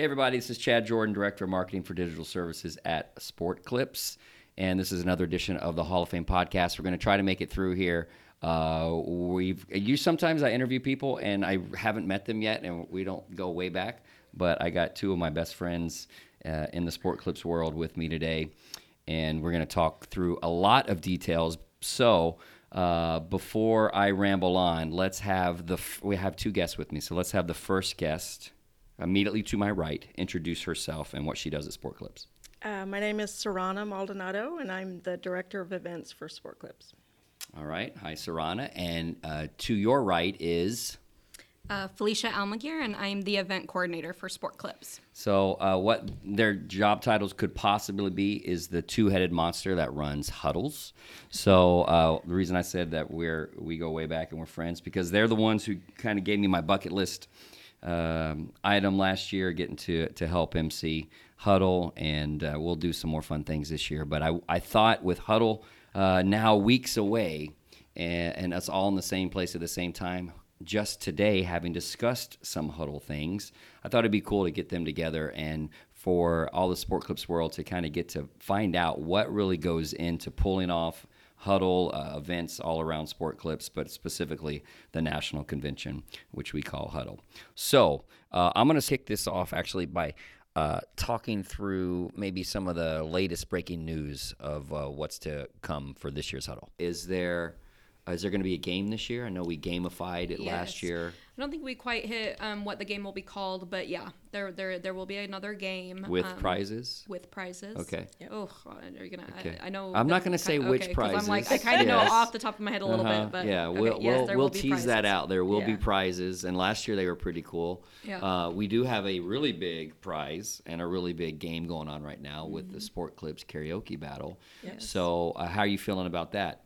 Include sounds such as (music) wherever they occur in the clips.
Hey, everybody, this is Chad Jordan, Director of Marketing for Digital Services at Sport Clips. And this is another edition of the Hall of Fame podcast. We're going to try to make it through here. Uh, we've you sometimes I interview people and I haven't met them yet, and we don't go way back. But I got two of my best friends uh, in the Sport Clips world with me today, and we're going to talk through a lot of details. So uh, before I ramble on, let's have the f- we have two guests with me. So let's have the first guest immediately to my right introduce herself and what she does at Sport Clips. Uh, my name is Serrana Maldonado, and I'm the Director of Events for Sport Clips. All right. Hi, Serrana. And uh, to your right is. Uh, Felicia Almaguer, and I'm the event coordinator for Sport Clips. So, uh, what their job titles could possibly be is the two-headed monster that runs huddles. So, uh, the reason I said that we're we go way back and we're friends because they're the ones who kind of gave me my bucket list um, item last year, getting to to help MC Huddle, and uh, we'll do some more fun things this year. But I I thought with Huddle uh, now weeks away, and, and us all in the same place at the same time. Just today, having discussed some huddle things, I thought it'd be cool to get them together and for all the Sport Clips world to kind of get to find out what really goes into pulling off huddle uh, events all around sport clips but specifically the national convention which we call huddle. So uh, i'm going to kick this off actually by uh, talking through maybe some of the latest breaking news of uh, what's to come for this year's huddle. Is there is there going to be a game this year? I know we gamified it last year I don't think we quite hit um, what the game will be called, but yeah, there there there will be another game with um, prizes. With prizes. Okay. Oh, are you gonna? Okay. I, I know. I'm not gonna say ki- which okay, 'cause I'm like I kind of Yes. know off the top of my head a little Uh-huh. bit, but yeah, okay, we'll yes, we'll, there we'll will be tease that out. There will be prizes, and last year they were pretty cool. Yeah. Uh, we do have a really big prize and a really big game going on right now with Mm-hmm. the Sport Clips karaoke battle. Yes. So, uh, how are you feeling about that?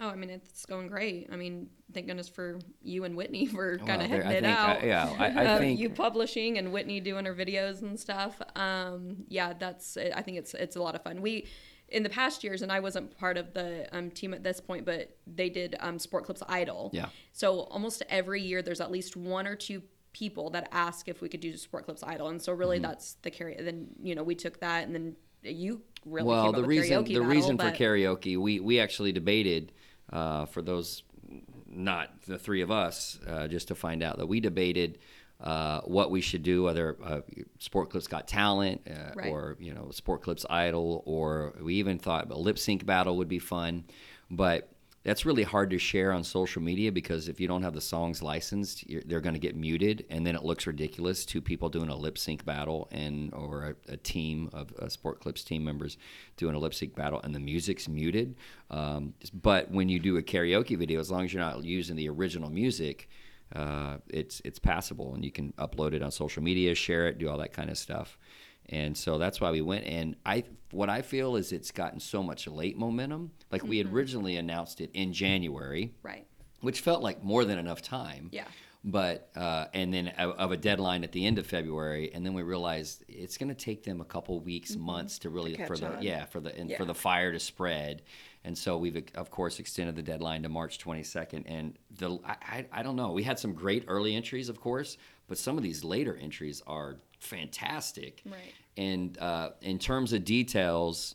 Oh, I mean, it's going great. I mean, thank goodness for you and Whitney (laughs) for Well, kind of there- hitting I it think, out. I- yeah, I, I Uh, think you publishing and Whitney doing her videos and stuff. Um, yeah, that's. I think it's it's a lot of fun. We in the past years, and I wasn't part of the um, team at this point, but they did um, Sport Clips Idol. Yeah. So almost every year, there's at least one or two people that ask if we could do Sport Clips Idol, and so really Mm-hmm. that's the carry. Then you know we took that, and then you really well, the reason the battle, reason for karaoke, we we actually debated uh, for those not the three of us, uh, just to find out that we debated. Uh, what we should do, whether uh, Sport Clips Got Talent uh, Right. or you know Sport Clips Idol, or we even thought a lip sync battle would be fun, but that's really hard to share on social media because if you don't have the songs licensed, they're going to get muted, and then it looks ridiculous. Two people doing a lip sync battle, and or a, a team of uh, Sport Clips team members doing a lip sync battle, and the music's muted. Um, but when you do a karaoke video, as long as you're not using the original music, uh, it's it's passable, and you can upload it on social media, share it, do all that kind of stuff. And so that's why we went. And I, what I feel is it's gotten so much late momentum. Like we had originally announced it in January, right. which felt like more than enough time. Yeah. But uh, and then of, of a deadline at the end of February, and then we realized it's going to take them a couple weeks, months to really To for the on. yeah for the and for the fire to spread. And so we've of course extended the deadline to March 22nd. And the I, I, I don't know. We had some great early entries, of course, but some of these later entries are fantastic. Right. And uh, in terms of details,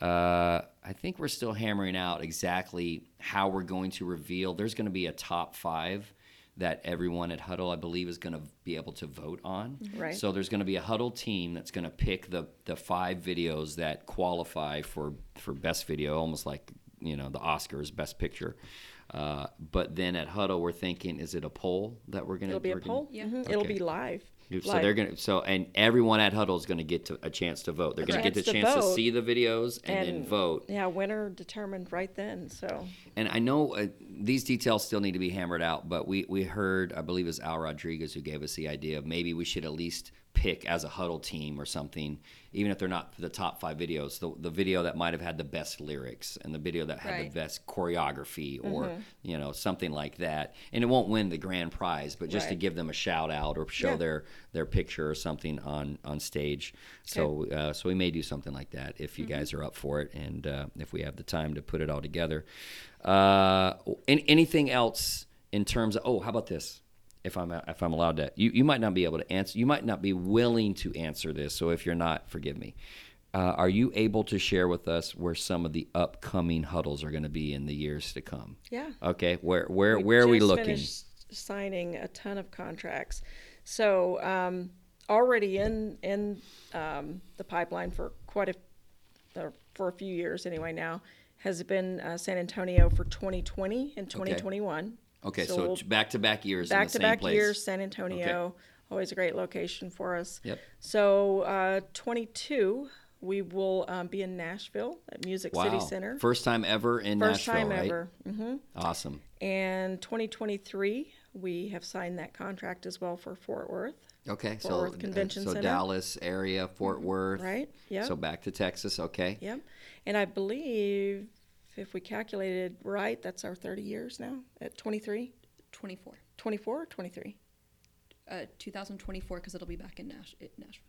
uh, I think we're still hammering out exactly how we're going to reveal. There's going to be a top five that everyone at Huddle, I believe, is going to be able to vote on. Right. So there's going to be a Huddle team that's going to pick the the five videos that qualify for for best video, almost like you know the Oscars, best picture. Uh, but then at Huddle, we're thinking, is it a poll that we're going to? It'll be a poll. Yeah. Mhm. It'll be live. So they're gonna so and everyone at Huddle is gonna get to a chance to vote. They're gonna get the chance to chance to see the videos and, then vote. Yeah, winner determined right then. So And I know uh, these details still need to be hammered out, but we we heard I believe it was Al Rodriguez who gave us the idea of maybe we should at least pick as a Huddle team or something, even if they're not the top five videos, the, the video that might have had the best lyrics and the video that had the best choreography or Mm-hmm. you know something like that. And it won't win the grand prize, but just to give them a shout out or show Yeah. their their picture or something on on stage. So uh, so we may do something like that if you Mm-hmm. guys are up for it and uh, if we have the time to put it all together. Uh, an- anything else in terms of? Oh, how about this? If I'm if I'm allowed to, you, you might not be able to answer. You might not be willing to answer this. So if you're not, forgive me. Uh, are you able to share with us where some of the upcoming huddles are going to be in the years to come? Yeah. Okay. Where where where are we looking? signing a ton of contracts. So um, already in in um, the pipeline for quite a uh, for a few years anyway now has been uh, San Antonio for 2020 and 2021. Okay, So so, we'll- back to back years in Back the to same back place. years, San Antonio, always a great location for us. Yep. So uh, 22, we will um, be in Nashville at Music Wow. City Center. First time ever in First Nashville, time right? ever. hmm Awesome. And 2023, we have signed that contract as well for Fort Worth, Okay, so Worth Convention so Center. Dallas area, Fort Worth, right? Yep. So back to Texas. Okay. Yep. And I believe if we calculated right, that's our 30 years now at 23, 24. 24 or 23. Uh, 2024 because it'll be back in Nash- in Nashville.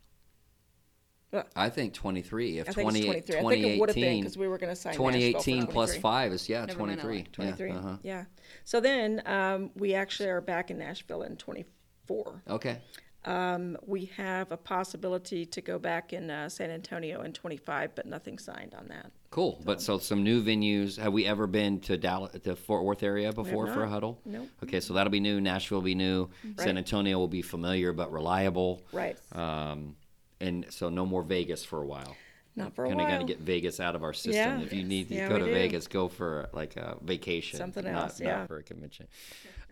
I think 23. If I think 20, it's 23. I think it would have been 2018 because we were going to sign Nashville for 2018 plus 23. five is yeah, Never mind, I 23. lied. 23. Yeah. Yeah, uh-huh. So then um, we actually are back in Nashville in 24. Okay. Um, we have a possibility to go back in uh, San Antonio in 25, but nothing signed on that. Cool. But so some new venues. Have we ever been to Dallas, to Fort Worth area before for a not. huddle? Nope. Okay, so that'll be new. Nashville will be new. San Antonio will be familiar but reliable. Right. Um, and so no more Vegas for a while. Not for a while. Kind of got while. to get Vegas out of our system. Yeah. If you need to Yeah, go to do. Vegas, go for like a vacation. Something else, not yeah. for a convention.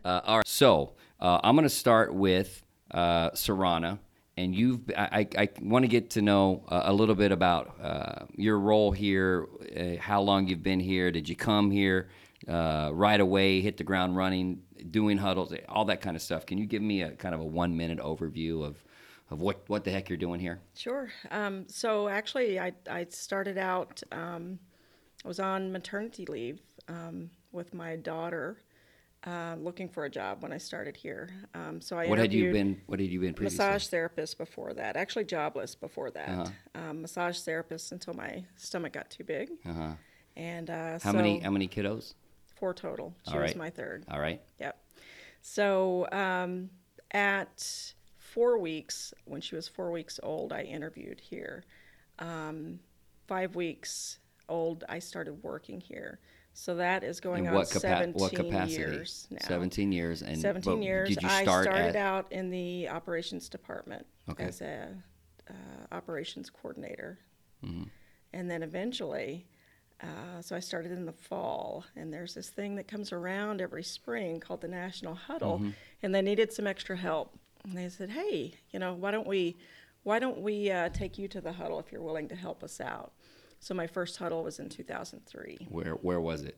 Uh, all right. So uh, I'm going to start with uh, Serrana. And you've, I, I, I want to get to know uh, a little bit about uh, your role here, uh, how long you've been here. Did you come here uh, right away, hit the ground running, doing huddles, all that kind of stuff? Can you give me a kind of a one minute overview of, of what, what the heck you're doing here? Sure. Um, so actually, I, I started out, um, I was on maternity leave um, with my daughter uh, looking for a job when I started here. Um, so I What had you been? What had you been previously? massage therapist before that, actually jobless before that. Uh-huh. Um, massage therapist until my stomach got too big. Uh-huh. And uh, How so many? How many kiddos? four total. She All was right. my third. All right. Yep. So um, at four weeks, when she was four weeks old, I interviewed here. Um, five weeks old, I started working here. So that is going In on what, capa- 17 what capacity? years now. 17 years. And 17 but years. Did you I start started at? out in the operations department Okay. as a uh, operations coordinator. Mm-hmm. And then eventually, uh, so I started in the fall, and there's this thing that comes around every spring called the National Huddle, Mm-hmm. and they needed some extra help. And they said, "Hey, you know, why don't we, why don't we uh, take you to the huddle if you're willing to help us out?" So my first huddle was in 2003, Where Where was it?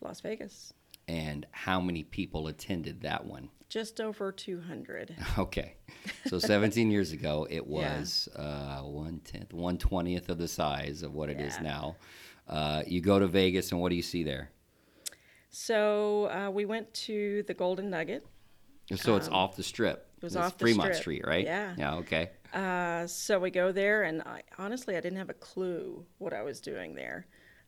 Las Vegas, And how many people attended that one? just over 200. (laughs) Okay, so 17 years ago, it (laughs) Yeah. was uh, one tenth, one twentieth of the size of what it is Yeah. now. Uh, you go to Vegas, and what do you see there? So uh, we went to the Golden Nugget. So it's off the strip. Um, it was It's off the Fremont strip. Street, right? Yeah. Yeah. Okay. Uh, so we go there, and I, honestly, I didn't have a clue what I was doing there.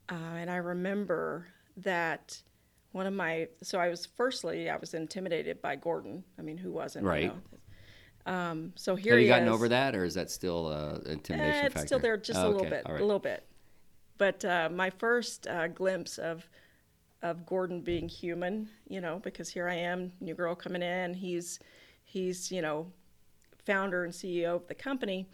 Uh, and I remember that one of my so I was firstly I was intimidated by Gordon. I mean, who wasn't? you Right. know? Um, so here Have you gotten is. over that, or is that still uh, intimidation Eh, it's factor? still there, just Oh, a little okay. bit, All a little bit. But uh, my first uh, glimpse of of Gordon being human, you know, because here I am, new girl coming in. He's he's you know, founder and CEO of the company.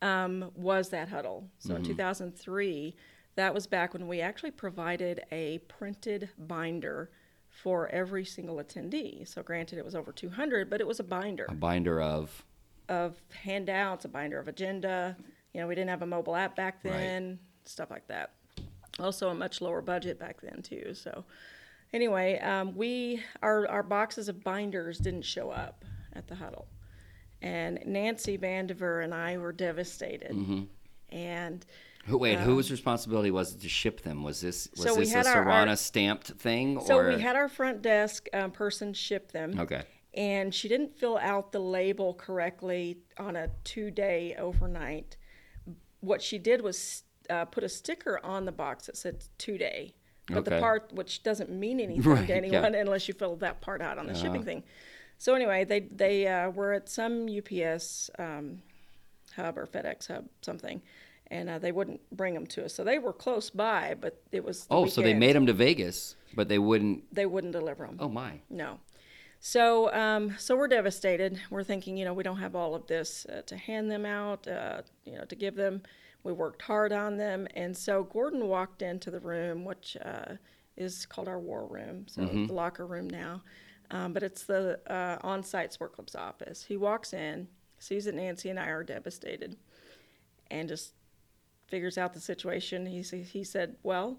Um, was that huddle? So Mm-hmm. in 2003, that was back when we actually provided a printed binder for every single attendee. So granted, it was over 200, but it was a binder A binder of of handouts, a binder of agenda. You know, we didn't have a mobile app back Right. then, stuff like that. Also, a much lower budget back then too. So, anyway, um, we our our boxes of binders didn't show up at the huddle, and Nancy Vandiver and I were devastated. Mm-hmm. And Who, wait, whose responsibility was it to ship them? Was this was Um, So we this had a our- our- stamped thing? so or? we had our front desk um, person ship them. Okay. and she didn't fill out the label correctly on a two day overnight. What she did was uh, put a sticker on the box that said two day, but Okay. the part which doesn't mean anything Right, to yeah. anyone unless you fill that part out on the shipping thing. So anyway, they they uh, were at some UPS um, hub or FedEx hub something, and uh, they wouldn't bring them to us. So they were close by, but it was. Oh, so they made them to Vegas, but they wouldn't. They wouldn't deliver them. Oh my. No. So, um, so we're devastated. We're thinking, you know, we don't have all of this uh, to hand them out, uh, you know, to give them. We worked hard on them, and so Gordon walked into the room, which uh, is called our war room, so the locker room now, um, but it's the uh, on-site Sport Clips office. He walks in, sees that Nancy and I are devastated, and just figures out the situation. He he said, well,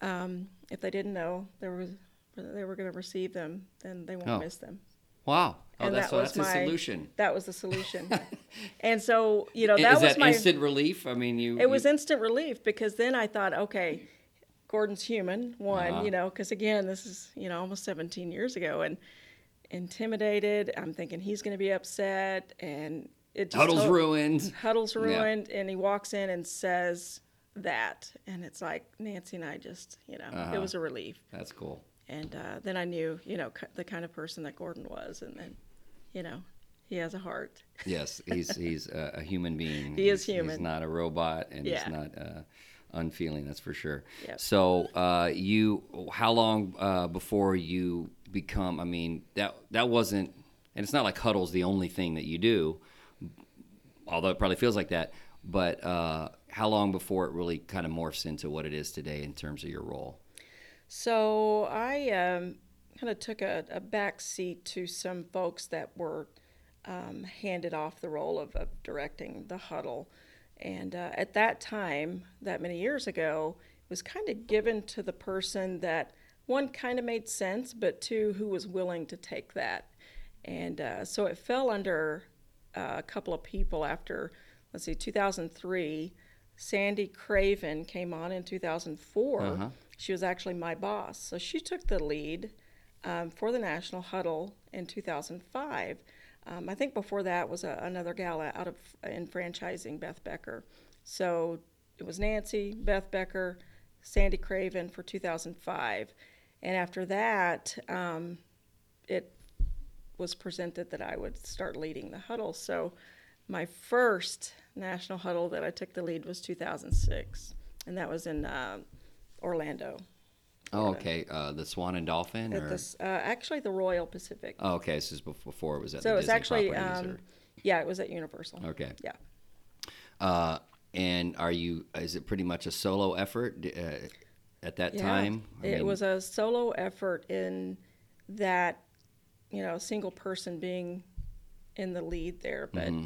um, if they didn't know there was they were going to receive them, then they won't Oh. miss them. Wow. Oh, And that's that was that's my- solution. That was the solution. (laughs) and so, you know, that Is was that my instant relief? I mean, you. it was instant relief because then I thought, okay, Gordon's human, one, Uh-huh. you know, because again, this is, you know, almost 17 years ago and intimidated. I'm thinking he's going to be upset and it just Huddle's ruined. Huddle's Yeah. ruined. And he walks in and says that. And it's like Nancy and I just, you know, Uh-huh. it was a relief. That's cool. And uh, then I knew, you know, the kind of person that Gordon was. And then, you know, he has a heart. Yes, he's (laughs) he's a, a human being. He is human. He's not a robot, and Yeah. he's not uh, unfeeling. That's for sure. Yep. So, uh, you, how long uh, before you become? I mean, that that wasn't, and it's not like huddle's the only thing that you do, although it probably feels like that. But uh, how long before it really kind of morphs into what it is today in terms of your role? So I um, kind of took a, a back seat to some folks that were um, handed off the role of, of directing the huddle. And uh, at that time, that many years ago, it was kind of given to the person that one kind of made sense, but two who was willing to take that. And uh, so it fell under uh, a couple of people after, let's see, 2003. Sandy Craven came on in 2004. Uh-huh. She was actually my boss. So she took the lead um, for the National Huddle in 2005. Um, I think before that was a, another gal out of in franchising, Beth Becker. So it was Nancy, Beth Becker, Sandy Craven for 2005. And after that, um, it was presented that I would start leading the huddle. So my first national huddle that I took the lead was 2006, and that was in uh, Orlando. Oh, okay. Uh, the Swan and Dolphin, At or this, uh, actually, the Royal Pacific. oh, okay. This is bef- before it was at so the it was Disney actually, properties, um, yeah, it was at Universal. okay. Yeah. Uh, and are you? Is it pretty much a solo effort d- uh, at that Yeah. time? I it mean, was a solo effort in that, you know, single person being in the lead there. But, Mm-hmm.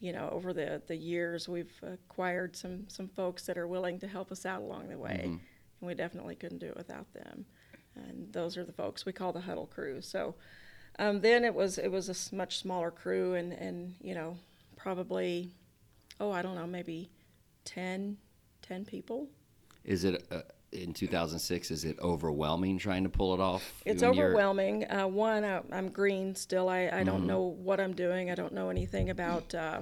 you know, over the, the years, we've acquired some, some folks that are willing to help us out along the way. Mm-hmm. And we definitely couldn't do it without them. And those are the folks we call the huddle crew. So um, then it was it was a much smaller crew and, and, you know, probably, oh, I don't know, maybe 10, 10 people. Is it uh, in 2006? Is it overwhelming trying to pull it off? It's overwhelming. Uh, one, uh, I'm green still. I, I don't know what I'm doing. I don't know anything about uh,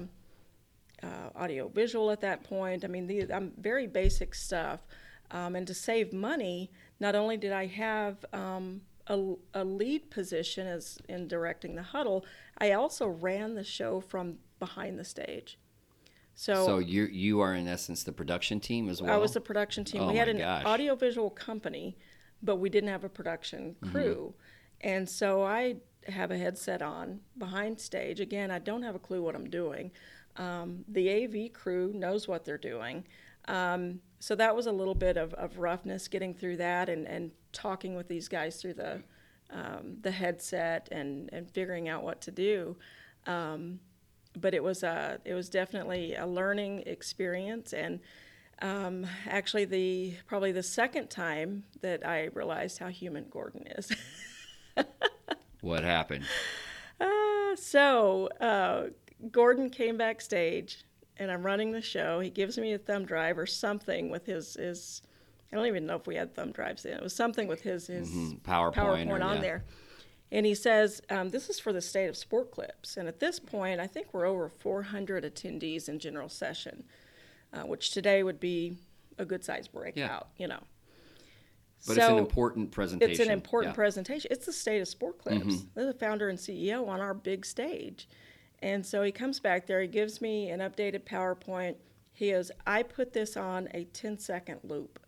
uh, audio visual at that point. I mean, the, I'm very basic stuff. Um, and to save money, not only did I have um, a, a lead position as in directing the huddle, I also ran the show from behind the stage. So, So you you are in essence the production team as well. I was the production team. Oh we had an gosh. audiovisual company, but we didn't have a production Mm-hmm. crew. And so I have a headset on behind stage. Again, I don't have a clue what I'm doing. Um, the AV crew knows what they're doing. Um, so that was a little bit of, of roughness getting through that and, and talking with these guys through the, um, the headset and, and figuring out what to do but it was a it was definitely a learning experience and um, actually the probably the second time that I realized how human Gordon is. (laughs) What happened? Uh, so uh, Gordon came backstage and I'm running the show. He gives me a thumb drive or something with his his. I don't even know if we had thumb drives in. It was something with his his PowerPoint or- on yeah. there. And he says, um, This is for the state of sport clips. And at this point, I think we're over 400 attendees in general session, uh, which today would be a good sized breakout, yeah. you know. But it's an important presentation. It's an important Yeah. presentation. It's the state of sport clips. They're the founder and CEO on our big stage. And so he comes back there, he gives me an updated PowerPoint. He goes, I put this on a 10 second loop.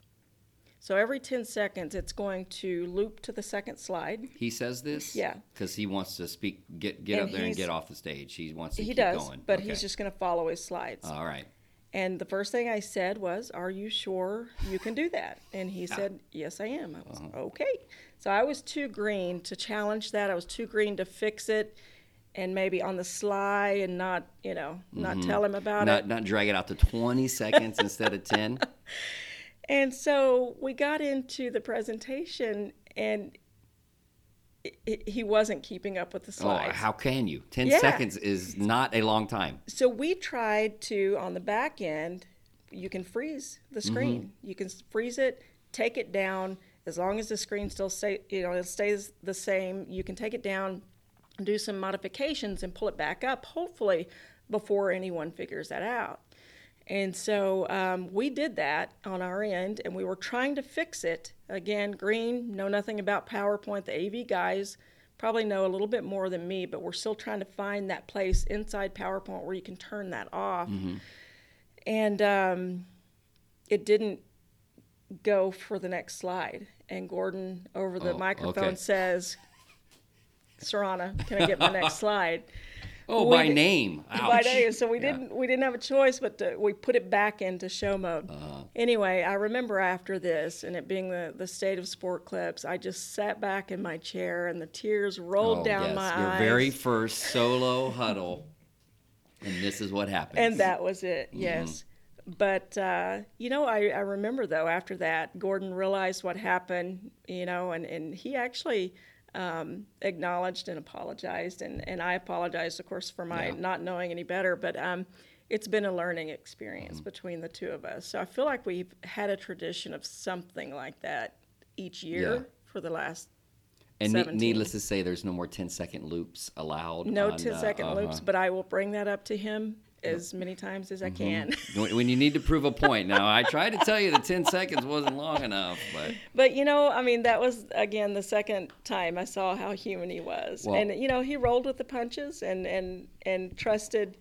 So every 10 seconds, it's going to loop to the second slide. He says this. Yeah. Because he wants to speak, get get And up there and he's- get off the stage. He wants to He keep does, going. but Okay. he's just going to follow his slides. All right. And the first thing I said was, Are you sure you can do that? And he said, Yes, I am. I was, Uh-huh. Okay. So I was too green to challenge that. I was too green to fix it and maybe on the sly and not, you know, not tell him about Mm-hmm. Not it. not drag it out to 20 (laughs) seconds instead of 10. (laughs) And so we got into the presentation and he wasn't keeping up with the slides. Oh, how can you? 10 Yeah. seconds is not a long time. so we tried to on the back end you can freeze the screen you can freeze it take it down as long as the screen still stay you know it stays the same you can take it down do some modifications and pull it back up hopefully before anyone figures that out. And so um, we did that on our end and we were trying to fix it. Again green know nothing about powerpoint the av guys probably know a little bit more than me but we're still trying to find that place inside powerpoint where you can turn that off. And um, it didn't go for the next slide. And gordon over the Oh, microphone okay. says Serrana, can I get my next (laughs) slide? Oh, We by did- name. (laughs) Ouch. by name. So we Yeah. didn't we didn't have a choice, but to, we put it back into show mode. Uh-huh. Anyway, I remember after this, and it being the the state of sport clips, I just sat back in my chair, and the tears rolled Oh, down yes. my Your eyes. Your very (laughs) first solo huddle. And this is what happened. and that was it. Mm-hmm. Yes. But uh, you know, I, I remember though after that, Gordon realized what happened. You know, and and he actually um, acknowledged and apologized, and and I apologized, of course, for my Yeah. not knowing any better. But um, it's been a learning experience Mm-hmm. between the two of us. So I feel like we've had a tradition of something like that each year Yeah. for the last. And ne- needless to say, there's no more 10 second loops allowed. No on, 10 uh, loops, uh-huh. but I will bring that up to him as many times as I can. When, when you need to prove a point. Now, I tried to tell you the 10 seconds wasn't long enough, but (laughs) But you know, I mean, that was again the second time I saw how human he was, Well- and you know, he rolled with the punches and and and trusted,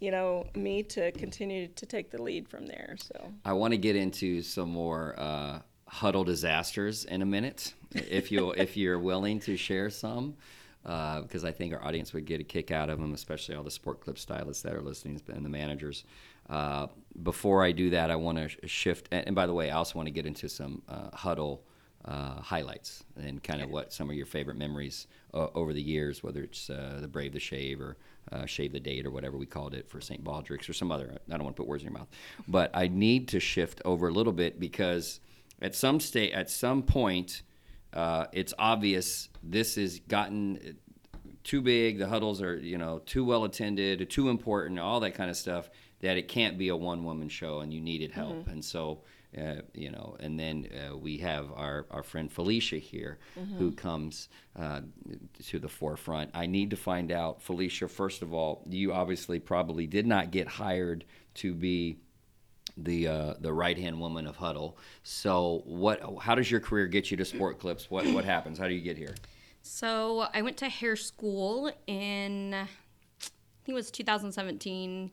you know, me to continue to take the lead from there. So I want to get into some more uh, huddle disasters in a minute, if you if you're willing to share some, because I think our audience would get a kick out of them, especially all the sport clip stylists that are listening and the managers. Uh, before I do that, I want to sh- shift, and, and by the way, I also want to get into some uh, huddle. Uh, highlights and kind of what some of your favorite memories uh, over the years, whether it's uh, the Brave the Shave or uh, Shave the Date or whatever we called it for St. Baldrick's or some other. I don't want to put words in your mouth, but I need to shift over a little bit because at some state, at some point, uh, it's obvious this has gotten too big. The huddles are you know too well attended, too important, all that kind of stuff. That it can't be a one woman show, and you needed help, and so. Uh, you know, and then uh, we have our, our friend Felicia here who comes uh, to the forefront. I need to find out, Felicia, first of all, you obviously probably did not get hired to be the uh, the right hand woman of Huddle. So what? How does your career get you to Sport Clips? What what happens? How do you get here? So I went to hair school in, I think it was 2017,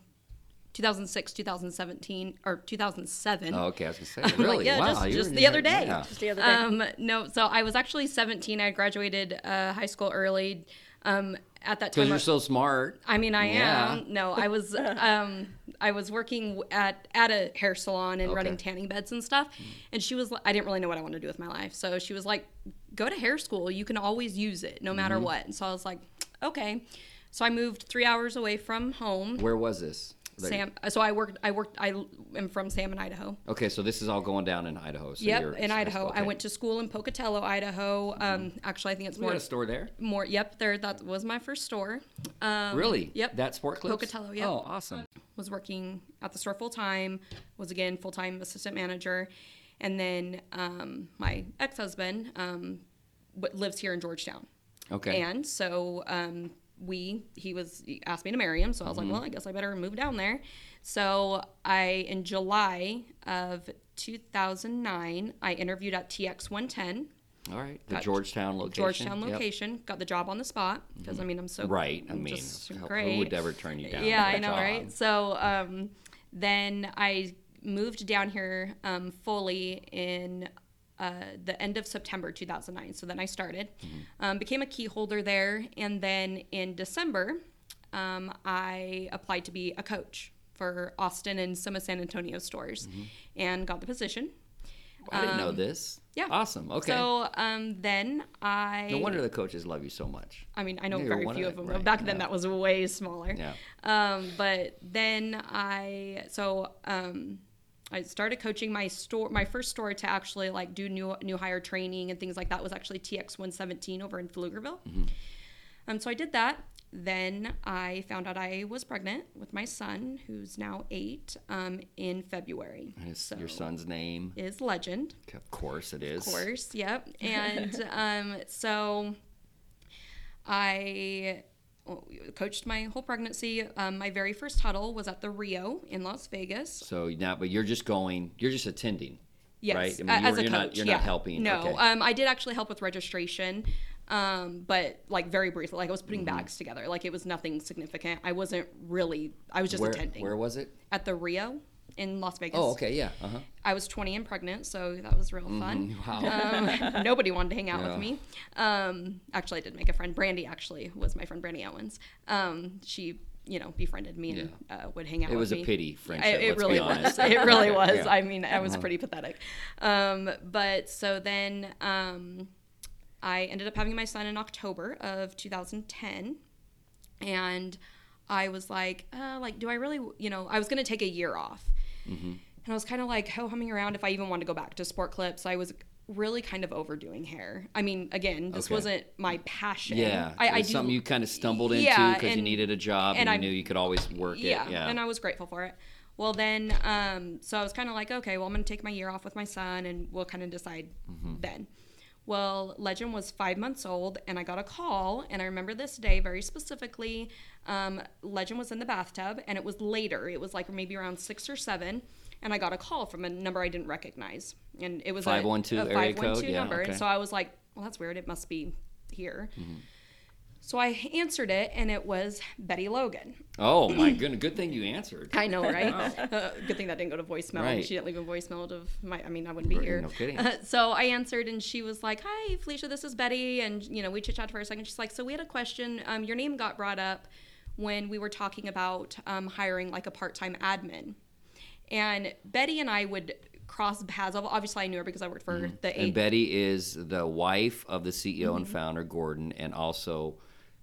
2006, 2017, or 2007. Oh, okay, I was gonna say (laughs) I'm like, really. yeah, wow, just- just the other day. Yeah. just the other day, Um, no, so I was actually 17. I graduated uh, high school early. Um, at that time, Because you're I- so smart. I mean, I Yeah. am. No, I was. (laughs) Um, I was working at at a hair salon and Okay. running tanning beds and stuff. Mm. And she was. I didn't really know what I wanted to do with my life, so she was like, "Go to hair school. You can always use it, no matter mm-hmm. what." And so I was like, "Okay." So I moved three hours away from home. Where was this? Sam. So I worked. I worked. I am from Salmon, Idaho. Okay, so this is all going down in Idaho. So yep, you're- in Idaho. I went to school in Pocatello, Idaho. Um, actually, I think it's We more. a store there. More. Yep, there. That was my first store. Um, Really? Yep. That Sport Clips. Pocatello, yep. Oh, awesome. was working at the store full time, was again full time assistant manager, and then um, my ex husband um, lives here in Georgetown, Okay. and so um, we he was he asked me to marry him, so I was Mm-hmm. like, well, I guess I better move down there. So I in July of 2009, I interviewed at TX 110, All right. The Georgetown location. Georgetown Yep. location. Got the job on the spot because I mean I'm so Right. I mean, great. who would ever turn you down? Yeah, i know, job? right? So um, then I moved down here um, fully in uh, the end of September 2009. So then I started, um, became a key holder there, and then in December, um, I applied to be a coach for Austin and some of San Antonio stores, and got the position. I didn't know this. Um, Yeah. Awesome. Okay. So um, then I. no wonder the coaches love you so much. I mean, I know you're very few of them. right, Back yeah. then, that was way smaller. Yeah. Um, but then I so um, I started coaching my store. My first store to actually like do new new hire training and things like that was actually TX 117 over in Pflugerville. Mm-hmm. Um, so I did that. Then I found out I was pregnant with my son, who's now eight, um, in February. So your son's name. is Legend. Of course it is. Of course, yep. And (laughs) um, so I coached my whole pregnancy. Um, my very first huddle was at the Rio in Las Vegas. So now, but you're just going. You're just attending. Yes, Right. I mean, as a you're coach. not. You're yeah. not helping. No, Okay. um, I did actually help with registration, um, but like very briefly. Like I was Mm-hmm. putting bags together. Like it was nothing significant. I wasn't really. I was just where, attending where was it? at the Rio in Las Vegas. Oh, okay. Yeah. Uh huh. I was 20 and pregnant, so that was real fun. Wow. Um, (laughs) nobody wanted to hang out Yeah. with me. Um, actually, I did make a friend. Brandy actually was my friend, Brandy Owens. Um, she, you know, befriend me and uh, would hang out with me. It was a pity friendship. I, it let's really be was. honest. (laughs) It really was. I mean, I was pretty pathetic. Um, but so then um, I ended up having my son in October of 2010, and I was like, uh, like, do I really, you know, I was gonna take a year off, Mm-hmm. and I was kind of like ho humming around if I even wanted to go back to sport clips. I was really kind of overdoing hair. I mean, again, this Okay. wasn't my passion. Yeah. I, I do something you kind of stumbled into because you needed a job and, and you I- knew you could always work yeah, it. Yeah. and I was grateful for it. Well, then, um, so I was kind of like, okay, well, I'm gonna take my year off with my son, and we'll kind of decide Mm-hmm. then. Well, Legend was five months old, and I got a call, and I remember this day very specifically. Um, Legend was in the bathtub, and it was later. It was like maybe around six or seven, and I got a call from a number I didn't recognize, and it was a- 512 a, area 512 code? Yeah, number, okay. Mm-hmm. and so I was like, well, that's weird. It must be here. So I answered it, and it was Betty Logan. oh my (clears throat) goodness! Good thing you answered. I know, right? (laughs) Uh, good thing that didn't go to voicemail. Right. She didn't leave a voicemail of my. I mean, I wouldn't be Right, here. no kidding. Uh, so I answered, and she was like, "Hi, Felicia. This is Betty." And you know, we chit chat for a second. She's like, "So we had a question. Um, your name got brought up when we were talking about um, hiring like a part-time admin." And Betty and I would cross paths. Obviously, I knew her because I worked for the Mm-hmm. And eight. Betty is the wife of the CEO and Mm-hmm. founder Gordon, and also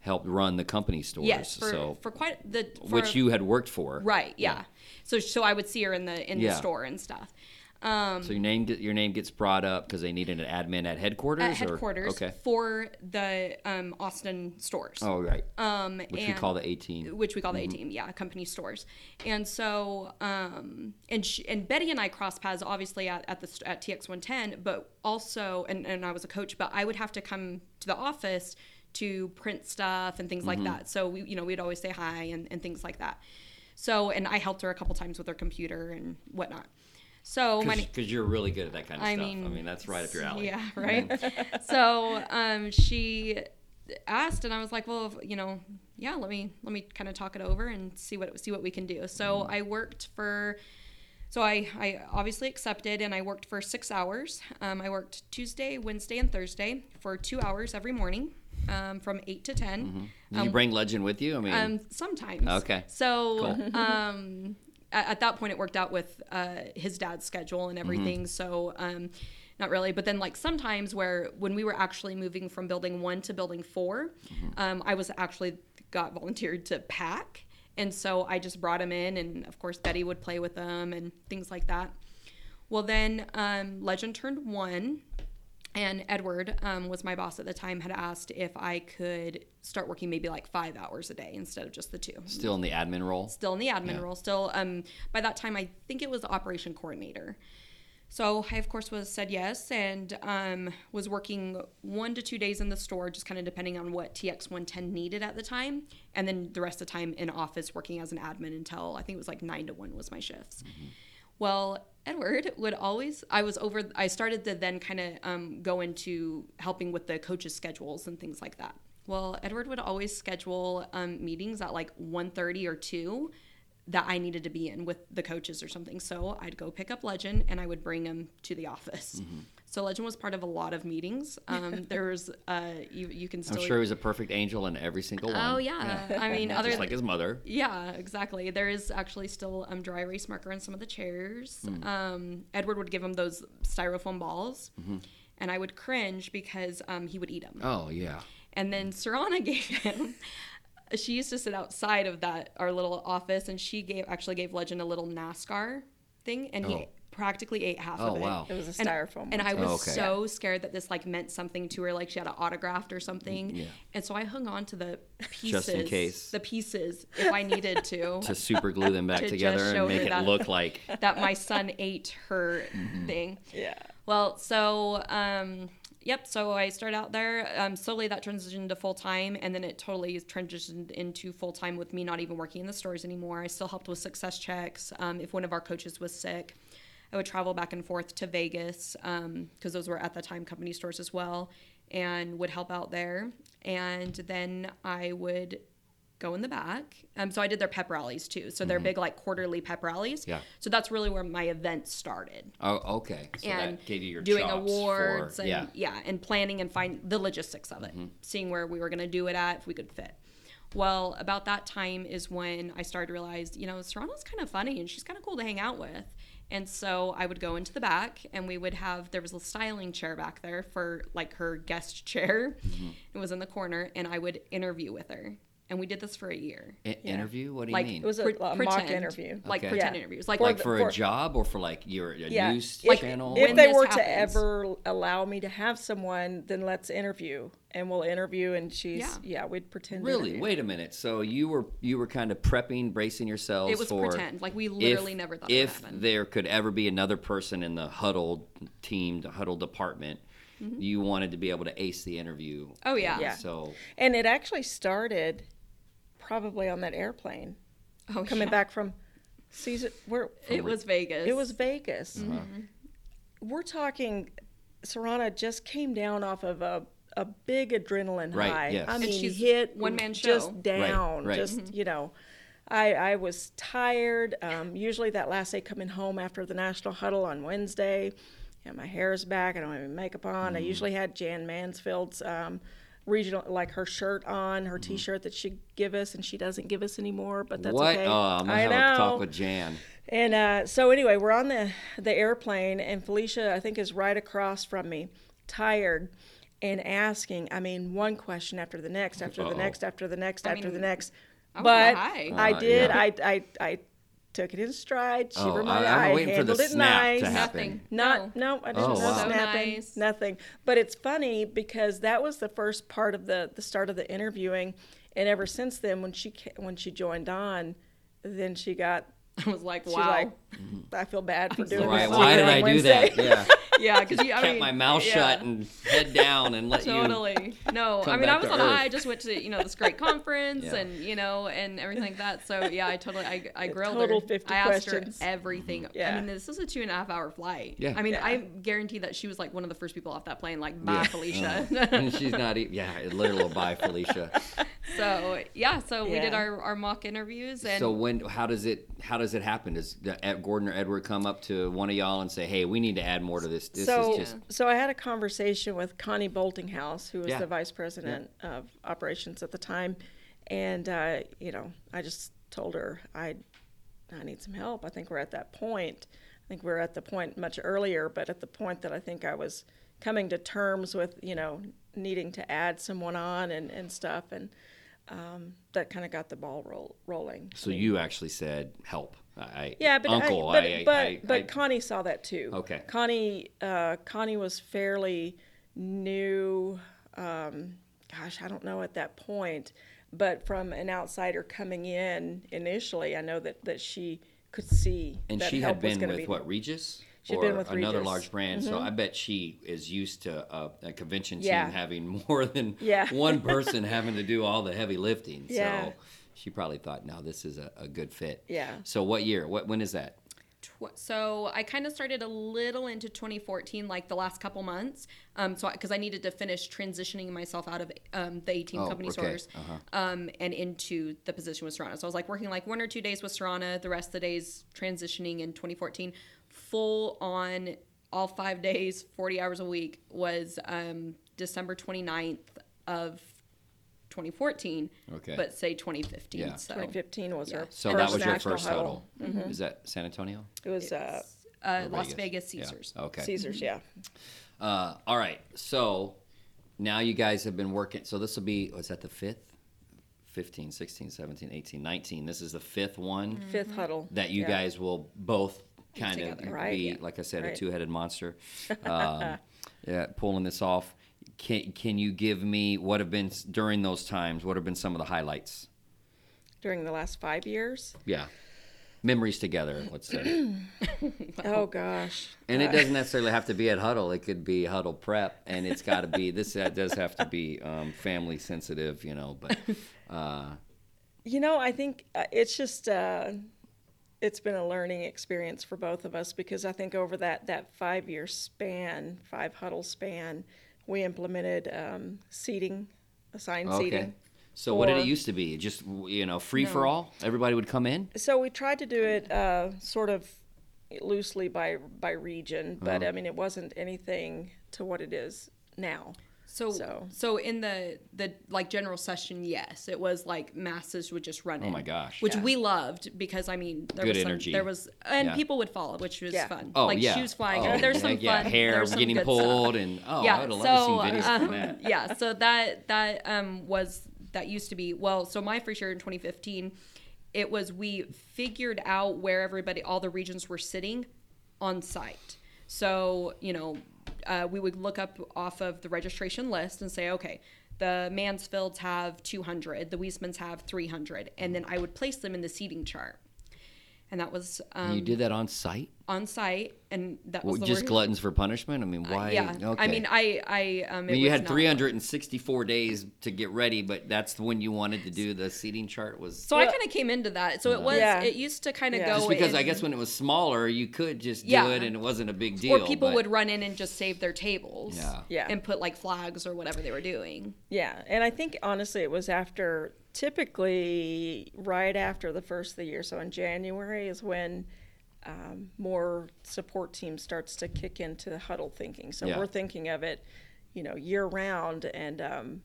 helped run the company stores. yes, for, so for quite the for, which you had worked for. right, yeah. So so I would see her in the in Yeah. the store and stuff. Um, So your name your name gets brought up because they needed an admin at headquarters. at or- headquarters Okay. for the um, Austin stores. Oh right. Um, Which we call the 18. which we call the A team, yeah, company stores. And so, um, and sh and Betty and I crossed paths obviously at, at the at TX 110, but also, and, and I was a coach, but I would have to come to the office to print stuff and things Mm-hmm. like that. So we, you know, we'd always say hi and, and things like that. So, and I helped her a couple times with her computer and whatnot. So Because you're really good at that kind of I stuff. mean, I mean, that's right up your alley. yeah, (laughs) right. so um, she asked, and I was like, well, you know, yeah, let me let me kind of talk it over and see what see what we can do. So Mm-hmm. I worked for. So I, I obviously accepted and I worked for six hours. Um, I worked Tuesday, Wednesday, and Thursday for two hours every morning um, from 8 to 10. Did you bring Legend with you? I mean, Um, sometimes. Okay. So, (laughs) um, at, at that point, it worked out with uh, his dad's schedule and everything. Mm-hmm. So, um, not really. But then, like sometimes, where when we were actually moving from building one to building 4 Mm-hmm. um, I was actually got volunteered to pack, and so I just brought him in, and of course Betty would play with them and things like that. Well, then um, Legend turned one, and Edward um, was my boss at the time. Had asked if I could start working maybe like five hours a day instead of just the two. still in the admin role. Still in the admin Yeah. role. Still, um, by that time, I think it was the operation coordinator. So I, of course, was said yes, and um, was working one to two days in the store, just kind of depending on what TX 110 needed at the time, and then the rest of the time in office working as an admin until I think it was like nine to one was my shifts. Well, Edward would always. I was over. I started to then kind of um, go into helping with the coaches' schedules and things like that. Well, Edward would always schedule um, meetings at like 1.30 or two that I needed to be in with the coaches or something. So I'd go pick up Legend and I would bring him to the office. Mm-hmm. So Legend was part of a lot of meetings. Um, (laughs) there's uh, you you can still. I'm sure he was a perfect angel in every single one. Oh yeah. I mean, (laughs) other Just like his mother. yeah, exactly. There is actually still um, dry erase marker in some of the chairs. Hmm. Um, Edward would give him those styrofoam balls, Mm-hmm. and I would cringe because um, he would eat them. Oh yeah. And then Serrana (laughs) gave him. She used to sit outside of that our little office, and she gave actually gave Legend a little NASCAR thing, and Oh. He practically ate half Oh, of it. wow. It was a And- styrofoam. And, I was Oh, okay. so scared that this like meant something to her, like she had an autographed or something. Yeah. And so I hung on to the pieces, Just in case. the pieces, if I needed to, (laughs) To super glue them back (laughs) To together show and make it that- look like. (laughs) that my son ate her Mm-hmm. thing. yeah. Well, so um, yep. So I started out there. Um, slowly that transitioned to full time, and then it totally transitioned into full time with me not even working in the stores anymore. I still helped with success checks. Um, if one of our coaches was sick, I would travel back and forth to Vegas because those were at the time company stores as well, and would help out there. And then I would go in the back. Um, so I did their pep rallies too. So they're big like quarterly pep rallies. Mm-hmm. Yeah. So that's really where my event started Oh, okay. So and that gave you your doing awards for, and yeah. yeah. and planning and find the logistics of it Mm-hmm. seeing where we were going to do it at if we could fit well about that time is when i started to realize you know Serrana's kind of funny and she's kind of cool to hang out with and so i would go into the back and we would have there was a styling chair back there for like her guest chair Mm-hmm. it was in the corner and i would interview with her and we did this for a year I- Interview? What do you like mean? It was a, Pre- a mock pretend. interview. like Okay. pretend Yeah. interviews like like the- for, for- a job or for like your a Yeah. news If- channel? If When they this were to happens. ever allow me to have someone, then let's interview, and we'll interview. And she's Yeah. yeah, we'd pretend. to Really? interview. Wait a minute. So you were you were kind of prepping, bracing yourselves It was for pretend. Like, we literally if, never thought it would if happen. there could ever be another person in the huddle team, the huddle department, you wanted to be able to ace the interview. Mm-hmm. Oh, yeah. Yeah. So And it actually started probably on that airplane oh, coming yeah. back from Caesar. Where it was vegas it was Vegas. Uh-huh. We're talking. Serrana just came down off of a a big adrenaline Right, high. yes. I And mean, she's hit one-man show. just down. right. Just you know, I I was tired. Um, usually that last day coming home after the national huddle on Wednesday, and my hair is back. I don't have any makeup on. Mm-hmm. I usually had Jan Mansfield's. Um, regional like her shirt on Mm-hmm. her t-shirt that she'd give us and she doesn't give us anymore but that's what? okay Oh, I'm gonna I have know. a talk with Jan. And uh, so anyway, we're on the the airplane, and Felicia, I think, is right across from me, tired, and asking. I mean, one question after the next, after Uh-oh. the next, after the next, I after the next. I But high. I Uh, did. yeah. I, I I took it in stride. Oh, Shiver my I- I'm eye. waiting for the handled it snap nice. to. Nothing. Not no. no, I didn't Oh, know wow. So nice. nothing. But it's funny because that was the first part of the the start of the interviewing, and ever since then, when she when she joined on, then she got (laughs) I was like, She's wow. like, I feel bad for doing Right? this. Why did I on do that? (laughs) Yeah. yeah, because you I Kept mean, my mouth yeah, shut and head down and let you. Totally. No, come I mean, I was on earth. high. I just went to you know this great conference Yeah. and you know and everything like that. So yeah, I totally I, I grilled total her. 50 I asked questions. her everything. Yeah. I mean, this is a two and a half hour flight. Yeah. I mean, Yeah. I guarantee that she was like one of the first people off that plane. Like, bye, Yeah. Felicia. Uh, (laughs) and she's not. even. Yeah, literal bye, Felicia. so yeah, so we did our, our mock interviews and So when how does it how does it happen? Does Gordon or Edward come up to one of y'all and say, "Hey, we need to add more to this"? This so, is just so I had a conversation with Connie Boltinghouse, who was Yeah. the vice president of operations at the time, and uh, you know, I just told her I, I need some help. I think we're at that point. I think we're at the point much earlier, but at the point that I think I was coming to terms with, you know, needing to add someone on and, and stuff, and um, that kind of got the ball roll, rolling. so you actually said help. I Yeah, but uncle. I, but I, but, I, but I- Connie saw that too. Okay. Connie uh, Connie was fairly new. Um, gosh, I don't know at that point, but from an outsider coming in initially, I know that that she could see and that she had been with be what. Regis She'd or been with another Regis. Mm-hmm. large brand. So I bet she is used to a, a convention team Yeah. having (laughs) more than Yeah. (laughs) one person having to do all the heavy lifting. Yeah. So she probably thought, "No, this is a, a good fit." Yeah. So what year? What when is that? so I kind of started a little into 2014, like the last couple months. Um, so because I needed to finish transitioning myself out of um, the 18 Oh, company okay. stores Uh-huh. um, and into the position with Serrana. So I was like working like one or two days with Serrana, the rest of the days transitioning in 2014. Full on all five days, 40 hours a week was um, December 29th of 2014. Okay. But say 2015. Yeah. So 2015 was Yeah. our So first that was your national first huddle. Is that San Antonio? It was uh, uh, Or Las Vegas Yeah. Caesars. Okay. Caesars, yeah. Uh, all right. So now you guys have been working. So this will be, was that the fifth? 15, 16, 17, 18, 19. This is the fifth one Fifth huddle. that you yeah. guys will both (laughs) kind of. Right, be, yeah. like I said, a two headed monster. (laughs) Um, yeah, pulling this off. Can, can you give me what have been during those times? What have been some of the highlights? during the last five years. Yeah. Memories together, let's say. (clears throat) Oh gosh. And it Uh, doesn't necessarily have to be at huddle. It could be huddle prep, and it's got to be this. That does have to be um, family sensitive, you know. But (laughs) uh, You know, I think uh, it's just uh, it's been a learning experience for both of us because I think over that that five year span, five huddle span, we implemented um, seating, assigned okay. seating. So what did it used to be? Just you know, free for all. Everybody would come in. So we tried to do it uh, sort of loosely by by region, but Uh-huh. I mean it wasn't anything to what it is now. So, so So- in the the like general session, yes, it was like masses would just run in. Oh my gosh. Which Yeah. we loved because I mean there Good was some, energy. there was and Yeah. people would follow, which was Yeah. fun. Oh like yeah. shoes flying. Oh, there's yeah, some yeah, fun. hair there's some getting pulled, stuff. and oh, yeah, I would have so loved to see videos from that. (laughs) yeah, so that that um was that used to be well. So my first year in 2015, it was we figured out where everybody, all the regions were sitting on site. So you know, uh, we would look up off of the registration list and say, okay, the Mansfields have 200, the Weismans have 300, and then I would place them in the seating chart. And that was um, you did that on site? on site, and that was Well, the just word- gluttons for punishment? I mean, why? Uh, yeah, Okay. I mean, I, I, um, I mean, you was had not- 364 days to get ready, but that's when you wanted to do the seating chart. Was So I kind of came into that. So it was. Yeah. It used to kind of Yeah. go. just because I guess when it was smaller, you could just do Yeah. it and it wasn't a big deal. or people but- would run in and just save their tables. Yeah. Yeah. And put like flags or whatever they were doing. Yeah, and I think honestly it was after typically right after the first of the year. So in January is when um, more support team starts to kick into the huddle thinking. So Yeah. we're thinking of it, you know, year round, and um,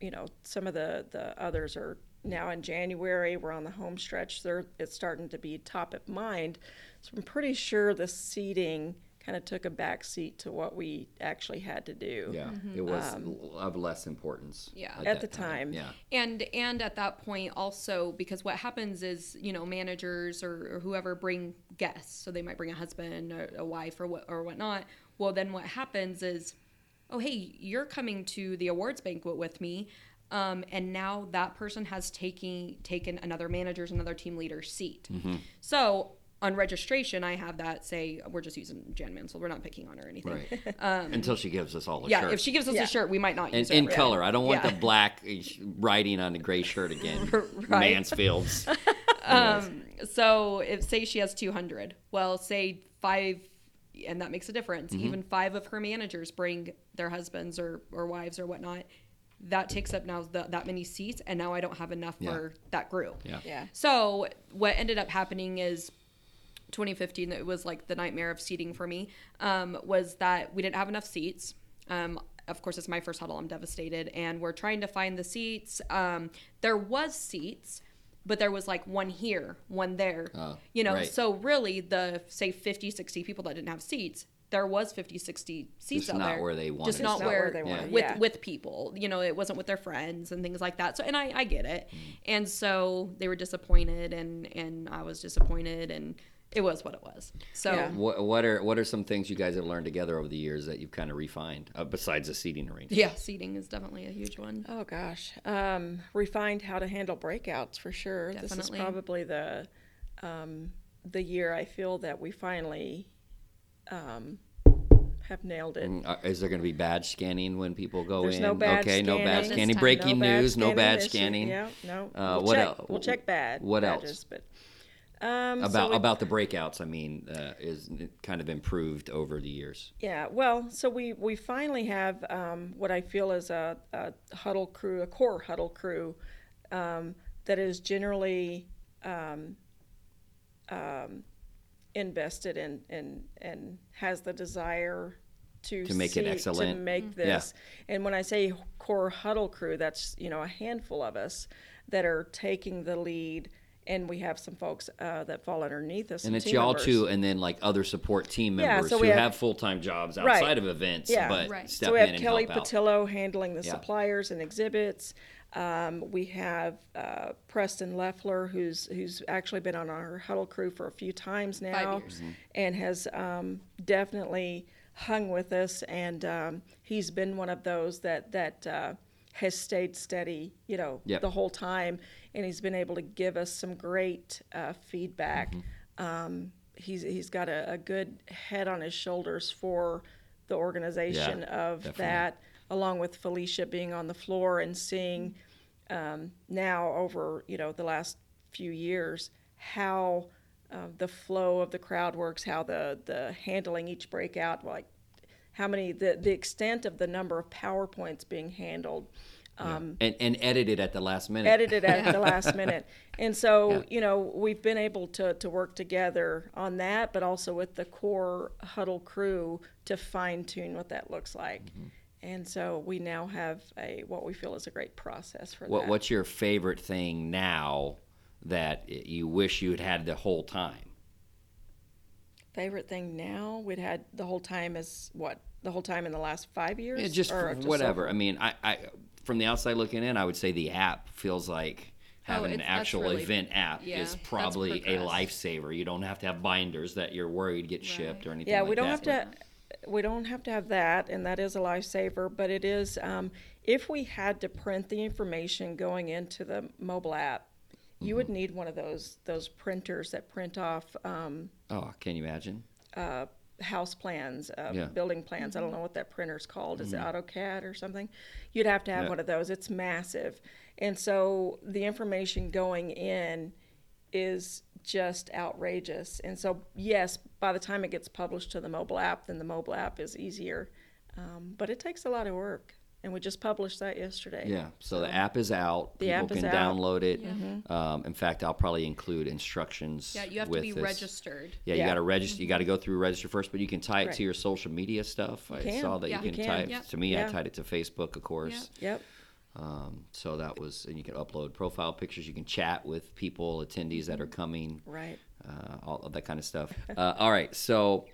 you know some of the the others are now in January. We're on the home stretch. They're it's starting to be top of mind. So I'm pretty sure the seating kind of took a back seat to what we actually had to do. Yeah, it was of less importance. Yeah. At that the time. Yeah. And and at that point also because what happens is you know managers or, or whoever bring guests, so they might bring a husband or a wife or what or whatnot. Well, then what happens is, oh hey, you're coming to the awards banquet with me, um, and now that person has taken taken another manager's another team leader's seat. Mm-hmm. So on registration, I have that say we're just using Jan Mansell. We're not picking on her or anything. Right. (laughs) Until she gives us all a Yeah, shirt. if she gives us Yeah. a shirt, we might not and use it. in it. color. I don't want Yeah. the black uh, writing on the gray shirt again. (laughs) Right. Mansfields. (laughs) so if say she has 200 well say five and that makes a difference Mm-hmm. even five of her managers bring their husbands or, or wives or whatnot that takes up now the, that many seats and now i don't have enough Yeah. for that group Yeah. Yeah. so what ended up happening is 2015 it was like the nightmare of seating for me um, was that we didn't have enough seats. Um, of course it's my first huddle. I'm devastated. And we're trying to find the seats. Um, there was seats but there was like one here one there. Oh, you know right. so really the say 50 60 people that didn't have seats there was 50 60 seats Just out not there. where they wanted just not not where, where they wanted, with yeah. with people. You know it wasn't with their friends and things like that. So and i, I get it. Mm. and so they were disappointed and and i was disappointed and it was what it was so Yeah. what, what are what are some things you guys have learned together over the years that you've kind of refined uh, besides the seating arrangement? yeah seating is definitely a huge one Oh gosh, um, refined how to handle breakouts for sure. Definitely. This is probably the um, the year I feel that we finally um, have nailed it. Uh, Is there going to be badge scanning when people go There's in? no badge okay, no badge scanning. Breaking No badge news, no badge this scanning. Yeah, no. Uh, we'll what check, el- We'll check bad. what else? But Um, so about we- about the breakouts. I mean, uh, is kind of improved over the years. Yeah, well, so we, we finally have um, what I feel is a, a huddle crew, a core huddle crew um, that is generally um, um, invested in, in and has the desire to To make it excellent. To make Yeah. this, and when I say core huddle crew, that's you know a handful of us that are taking the lead, and we have some folks uh, that fall underneath us. And it's y'all members. too, and then like other support team members Yeah, members so who we have, have- full time jobs Right. outside of events, Yeah. but Right. step So we have and Kelly. Patillo handling the Yeah. suppliers and exhibits. Um, we have uh, Preston Leffler, who's who's actually been on our huddle crew for a few times now, years. Mm-hmm. and has um, definitely hung with us. And um, he's been one of those that that uh, has stayed steady, you know, Yep. the whole time, and he's been able to give us some great uh, feedback. Mm-hmm. Um, he's he's got a, a good head on his shoulders for the organization of definitely. that, along with Felicia being on the floor and seeing um, now over you know the last few years how uh, the flow of the crowd works, how the the handling each breakout, like how many the the extent of the number of powerpoints being handled and and edited at the last minute. edited at the (laughs) last minute. And so, Yeah. you know, we've been able to, to work together on that, but also with the core huddle crew to fine tune what that looks like. Mm-hmm. And so we now have a what we feel is a great process for What that. what's your favorite thing now that you wish you had had the whole time? favorite thing now we'd had the whole time is what the whole time in the last five years Yeah, just Or so whatever. far? I mean, I, I from the outside looking in, I would say the app feels like having an Oh, it's- that's actual really- event app yeah, is probably a lifesaver. You don't have to have binders that you're worried get shipped or anything. Yeah, like we don't that. have to. We don't have to have that, and that is a lifesaver. But it is um, if we had to print the information going into the mobile app, you Mm-hmm. would need one of those those printers that print off um, Oh, can you imagine? House plans, uh, Yeah. building plans. I don't know what that printer's called. Is it AutoCAD or something? You'd have to have Yeah. one of those. It's massive, and so the information going in is just outrageous. And so, yes, by the time it gets published to the mobile app, then the mobile app is easier. Um, but it takes a lot of work, and we just published that yesterday. Yeah. So the app is out. The People app is can out. download it. Um, in fact, I'll probably include instructions. Yeah, you have to with be this. registered. Yeah, you got to register. You got to go through register first, but you can tie it Right. to your social media stuff. I can. saw that Yeah. you You can, can. tie. it Yep. To me, I tied it to Facebook, of course. Yep. Um, so that was, and you can upload profile pictures. You can chat with people, attendees that are coming, Right. uh, all of that kind of stuff. Uh, all right, so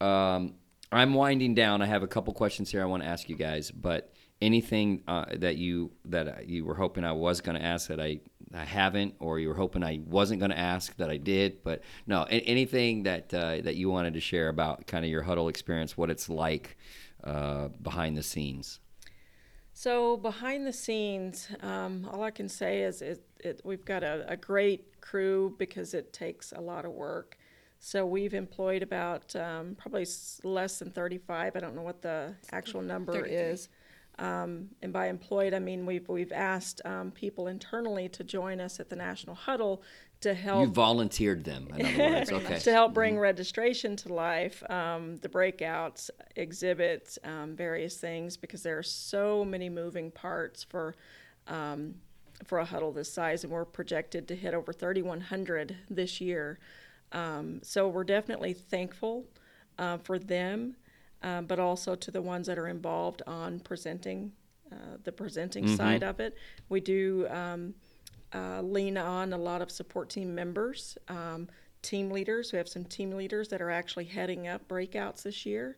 um, I'm winding down. I have a couple questions here I want to ask you guys, but anything uh, that you that you were hoping I was going to ask that I I haven't, or you were hoping I wasn't going to ask that I did, but no, a- anything that uh, that you wanted to share about kind of your huddle experience, what it's like uh, behind the scenes. So behind the scenes, um, all I can say is it, it, we've got a, a great crew because it takes a lot of work. So we've employed about um, probably less than 35. I don't know what the actual number 33. is. Um, and by employed, I mean we've we've asked um, people internally to join us at the National Huddle to help You volunteered them, in other words. (laughs) Okay. to help bring registration to life, um, the breakouts, exhibits, um, various things, because there are so many moving parts for um, for a huddle this size, and we're projected to hit over 3,100 this year. Um, so we're definitely thankful uh, for them, um, but also to the ones that are involved on presenting uh, the presenting side of it. We do. Um, uh, lean on a lot of support team members, um, team leaders. We have some team leaders that are actually heading up breakouts this year.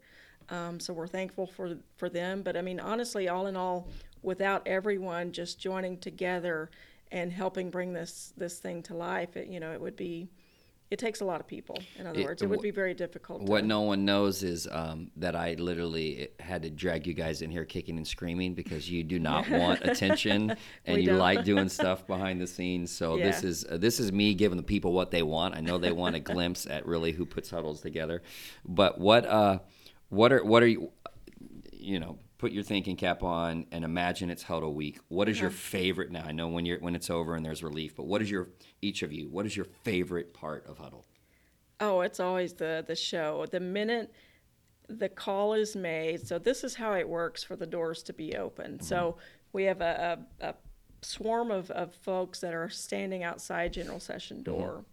Um, so we're thankful for for them. But I mean, honestly, all in all, without everyone just joining together and helping bring this this thing to life, it, you know, it would be. It takes a lot of people. In other It- words, it would be very difficult. What to, no one knows is um, that I literally had to drag you guys in here kicking and screaming because you do not (laughs) want attention and you don't. like (laughs) doing stuff behind the scenes. So this is uh, this is me giving the people what they want. I know they want a glimpse at really who puts huddles together. But what uh, what are what are you you know put your thinking cap on and imagine it's huddle week. What is your favorite now? I know when you're when it's over and there's relief, but what is your each of you? What is your favorite part of huddle? Oh, it's always the the show. The minute the call is made, so this is how it works for the doors to be open. Mm-hmm. So we have a, a, a swarm of, of folks that are standing outside general session mm-hmm. door.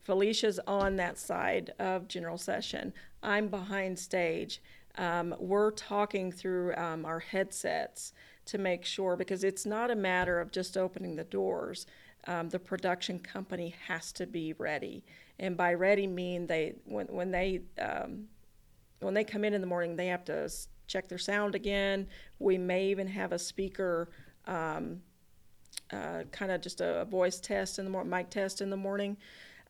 Felicia's on that side of general session. I'm behind stage. Um, we're talking through um, our headsets to make sure because it's not a matter of just opening the doors. Um, the production company has to be ready, and by ready mean they when when they um, when they come in in the morning they have to check their sound again. We may even have a speaker um, uh, kind of just a, a voice test in the morning, mic test in the morning.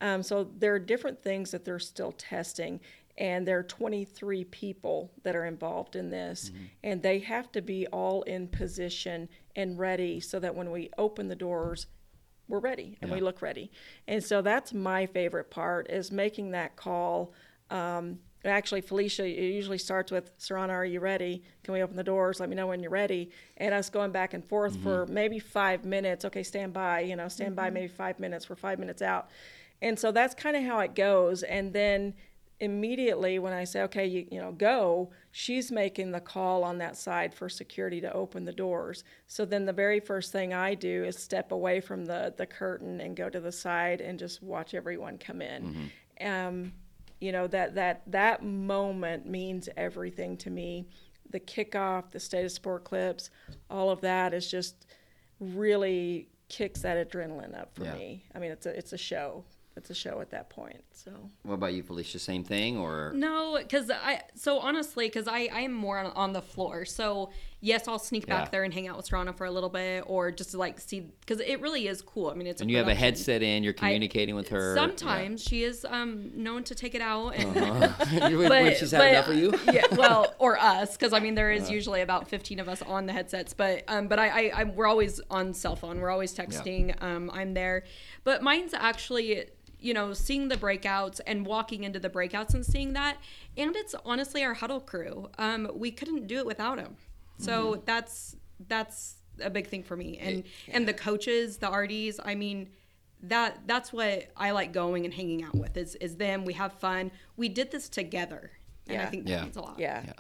Um, so there are different things that they're still testing, and there are 23 people that are involved in this, mm-hmm. and they have to be all in position and ready so that when we open the doors, we're ready and we look ready. And so that's my favorite part is making that call. Um, actually, Felicia, it usually starts with, Serrana, are you ready? Can we open the doors? Let me know when you're ready. And us going back and forth for mm-hmm. maybe five minutes. Okay, stand by, you know, stand by mm-hmm. maybe five minutes. We're five minutes out. And so that's kind of how it goes. And then immediately when I say, okay, you, you know, go, she's making the call on that side for security to open the doors. So then the very first thing I do is step away from the, the curtain and go to the side and just watch everyone come in. Um, you know, that, that, that moment means everything to me. The kickoff, the state of Sport Clips, all of that is just really kicks that adrenaline up for Yeah. me. I mean, it's a, it's a show. It's a show at that point. So. What about you, Felicia? Same thing or No, because I so honestly, because I I am more on, on the floor. So yes, I'll sneak back Yeah. there and hang out with Serrana for a little bit, or just to like see because it really is cool. I mean, it's and you have a headset in, you're communicating with her. Sometimes she is um known to take it out and. Yeah. (laughs) You- when (laughs) But, she's had but- enough of you. (laughs) yeah, well, or us, because I mean, there is usually about fifteen of us on the headsets. But um, but I, I, I we're always on cell phone. We're always texting. Um, I'm there, but mine's actually, you know, seeing the breakouts and walking into the breakouts and seeing that, and it's honestly our huddle crew. Um, we couldn't do it without them. So that's that's a big thing for me, and and the coaches, the RDs. I mean that that's what I like going and hanging out with is is them. We have fun. We did this together, and I think that Yeah. means a lot. Yeah. Yeah.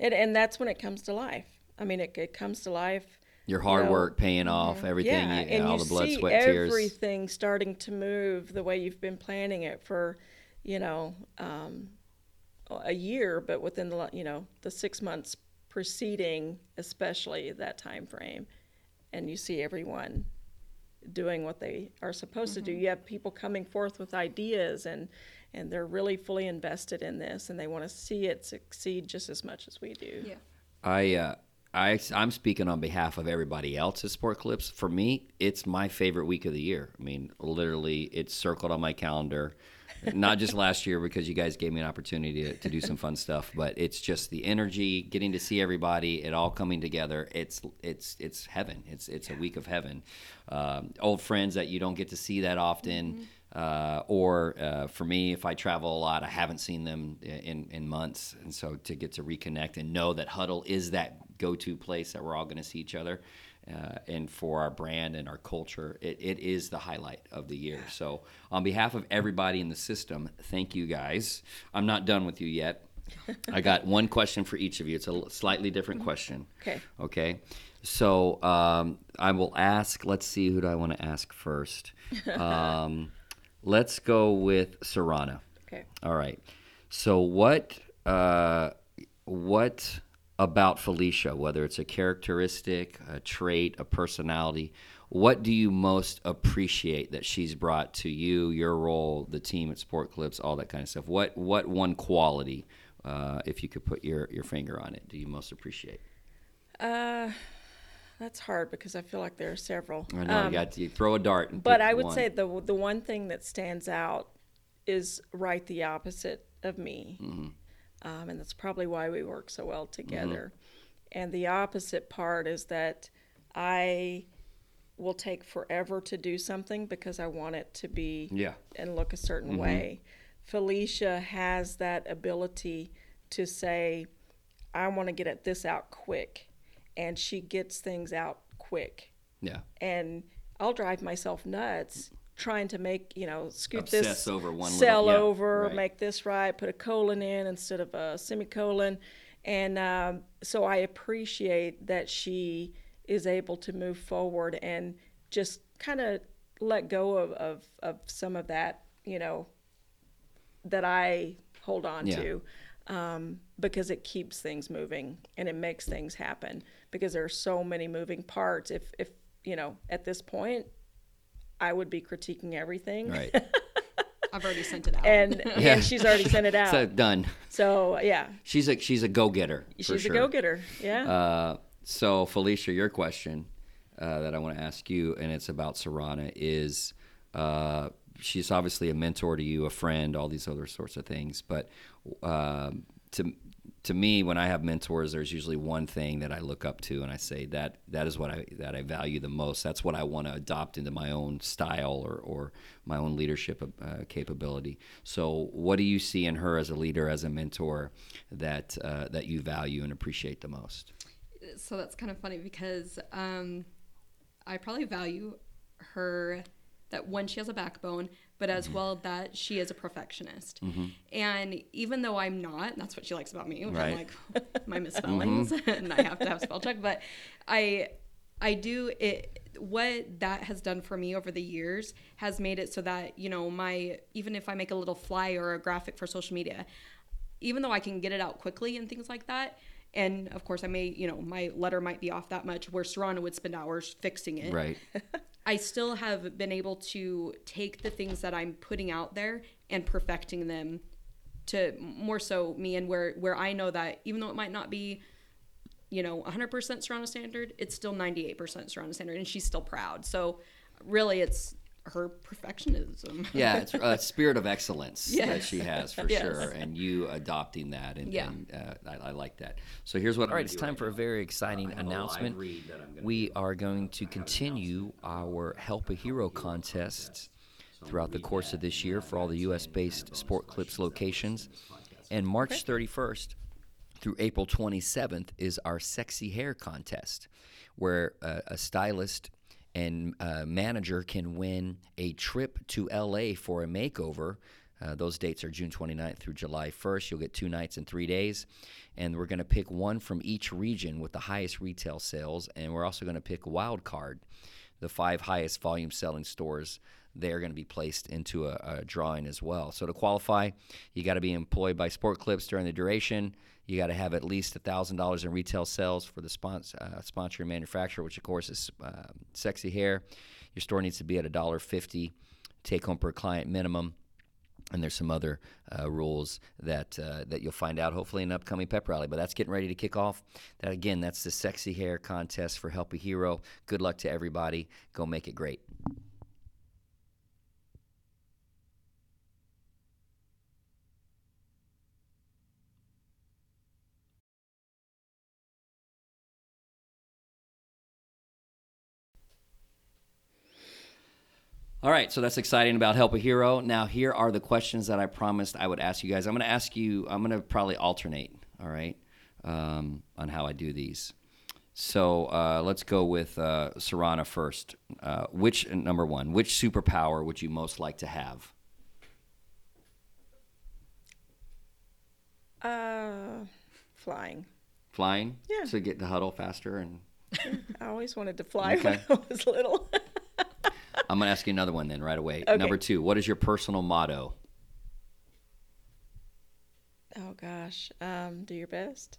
And, and that's when it comes to life. I mean, it, it comes to life. Your hard you know, work paying off, everything, yeah, you, and all you the blood, see sweat, tears. everything starting to move the way you've been planning it for, you know, um, a year, but within the you know the six months preceding, especially that time frame, and you see everyone doing what they are supposed to do. You have people coming forth with ideas and and they're really fully invested in this and they want to see it succeed just as much as we do. Yeah. I, uh, I, I'm speaking on behalf of everybody else at Sport Clips. For me, it's my favorite week of the year. I mean, literally, it's circled on my calendar. Not just last year because you guys gave me an opportunity to, to do some fun stuff, but it's just the energy, getting to see everybody, it all coming together. It's it's it's heaven. It's it's a week of heaven. Um, old friends that you don't get to see that often. uh, or uh, for me, if I travel a lot, I haven't seen them in, in months, and so to get to reconnect and know that Huddle is that go-to place that we're all going to see each other, uh, and for our brand and our culture, it, it is the highlight of the year. So, on behalf of everybody in the system, thank you guys. I'm not done with you yet. I got (laughs) one question for each of you. It's a slightly different question. Okay. Okay. So um, I will ask. Let's see. Who do I want to ask first? (laughs) Um, let's go with Serrana. Okay. All right. So what? Uh, what about Felicia? Whether it's a characteristic, a trait, a personality, what do you most appreciate that she's brought to you, your role, the team at Sport Clips, all that kind of stuff? What what one quality, uh, if you could put your your finger on it, do you most appreciate? Uh, that's hard because I feel like there are several. I know Um, you got to you throw a dart. And But I would one. say the the one thing that stands out is right the opposite of me, Mm-hmm. Um, and that's probably why we work so well together. And the opposite part is that I will take forever to do something because I want it to be Yeah. and look a certain Mm-hmm. way. Felicia has that ability to say, I want to get at this out quick, and she gets things out quick, Yeah. and I'll drive myself nuts trying to make you know scoot Obsess this over one little- yeah, over, right. make this right, put a colon in instead of a semicolon, and um, so I appreciate that she is able to move forward and just kind of let go of, of, of some of that, you know, that I hold on Yeah. to um, because it keeps things moving and it makes things happen because there are so many moving parts. If, if you know, at this point, I would be critiquing everything. Right. (laughs) I've already sent it out. And, (laughs) Yeah. and she's already sent it (laughs) out. so done. So, yeah, She's a she's a go getter. she's a go getter. Yeah. Uh, so Felicia, your question uh, that I want to ask you, and it's about Serrana, is uh, she's obviously a mentor to you, a friend, all these other sorts of things. But um to to me, when I have mentors, there's usually one thing that I look up to, and I say that that is what I that I value the most. That's what I want to adopt into my own style or, or my own leadership uh, capability. So, what do you see in her as a leader, as a mentor, that uh, that you value and appreciate the most? so that's kind of funny because um, I probably value her that when she has a backbone, but as Mm-hmm. well that she is a perfectionist. And even though I'm not, that's what she likes about me. Which Right. I'm like my (laughs) misspellings, (laughs) and I have to have spell check. But I, I do it. What that has done for me over the years has made it so that you know my even if I make a little flyer or a graphic for social media, even though I can get it out quickly and things like that, and of course I may, you know, my letter might be off that much where Serrana would spend hours fixing it. Right. (laughs) I still have been able to take the things that I'm putting out there and perfecting them to more so me and where where I know that even though it might not be you know 100% Serrana standard, it's still 98% Serrana standard and she's still proud. So really it's her perfectionism. Yeah, (laughs) it's a spirit of excellence that she has for Yes. sure, and you adopting that, and, Yeah. and uh, I, I like that. So here's what. All right, it's time for a very exciting announcement. We are going to continue our Help a Hero contest throughout the course of this year for all the U.S. based Sport Clips locations. And March 31st through April 27th is our Sexy Hair Contest, where uh, a stylist and uh, manager can win a trip to LA for a makeover. Uh, those dates are June 29th through July 1st. You'll get two nights and three days. And we're going to pick one from each region with the highest retail sales. And we're also going to pick a wild card, the five highest volume selling stores. They're going to be placed into a, a drawing as well. So to qualify, you got to be employed by Sport Clips during the duration. You got to have at least thousand dollars in retail sales for the sponsor, uh, sponsoring manufacturer, which of course is uh, Sexy Hair. Your store needs to be at a dollar fifty take home per client minimum. And there's some other uh, rules that uh, that you'll find out hopefully in an upcoming pep rally. But that's getting ready to kick off. That again, that's the sexy hair contest for Help a Hero. Good luck to everybody. Go make it great. All right, so that's exciting about Help a Hero. Now, here are the questions that I promised I would ask you guys. I'm going to ask you, I'm going to probably alternate, all right, um, on how I do these. So uh, let's go with uh, Serrana first. Uh, which, number one, which superpower would you most like to have? Uh, flying. Flying? Yeah. To get to huddle faster? and I always wanted to fly (laughs) Okay. when I was little. (laughs) I'm going to ask you another one then right away. Okay. Number two, what is your personal motto? oh gosh, um, do your best.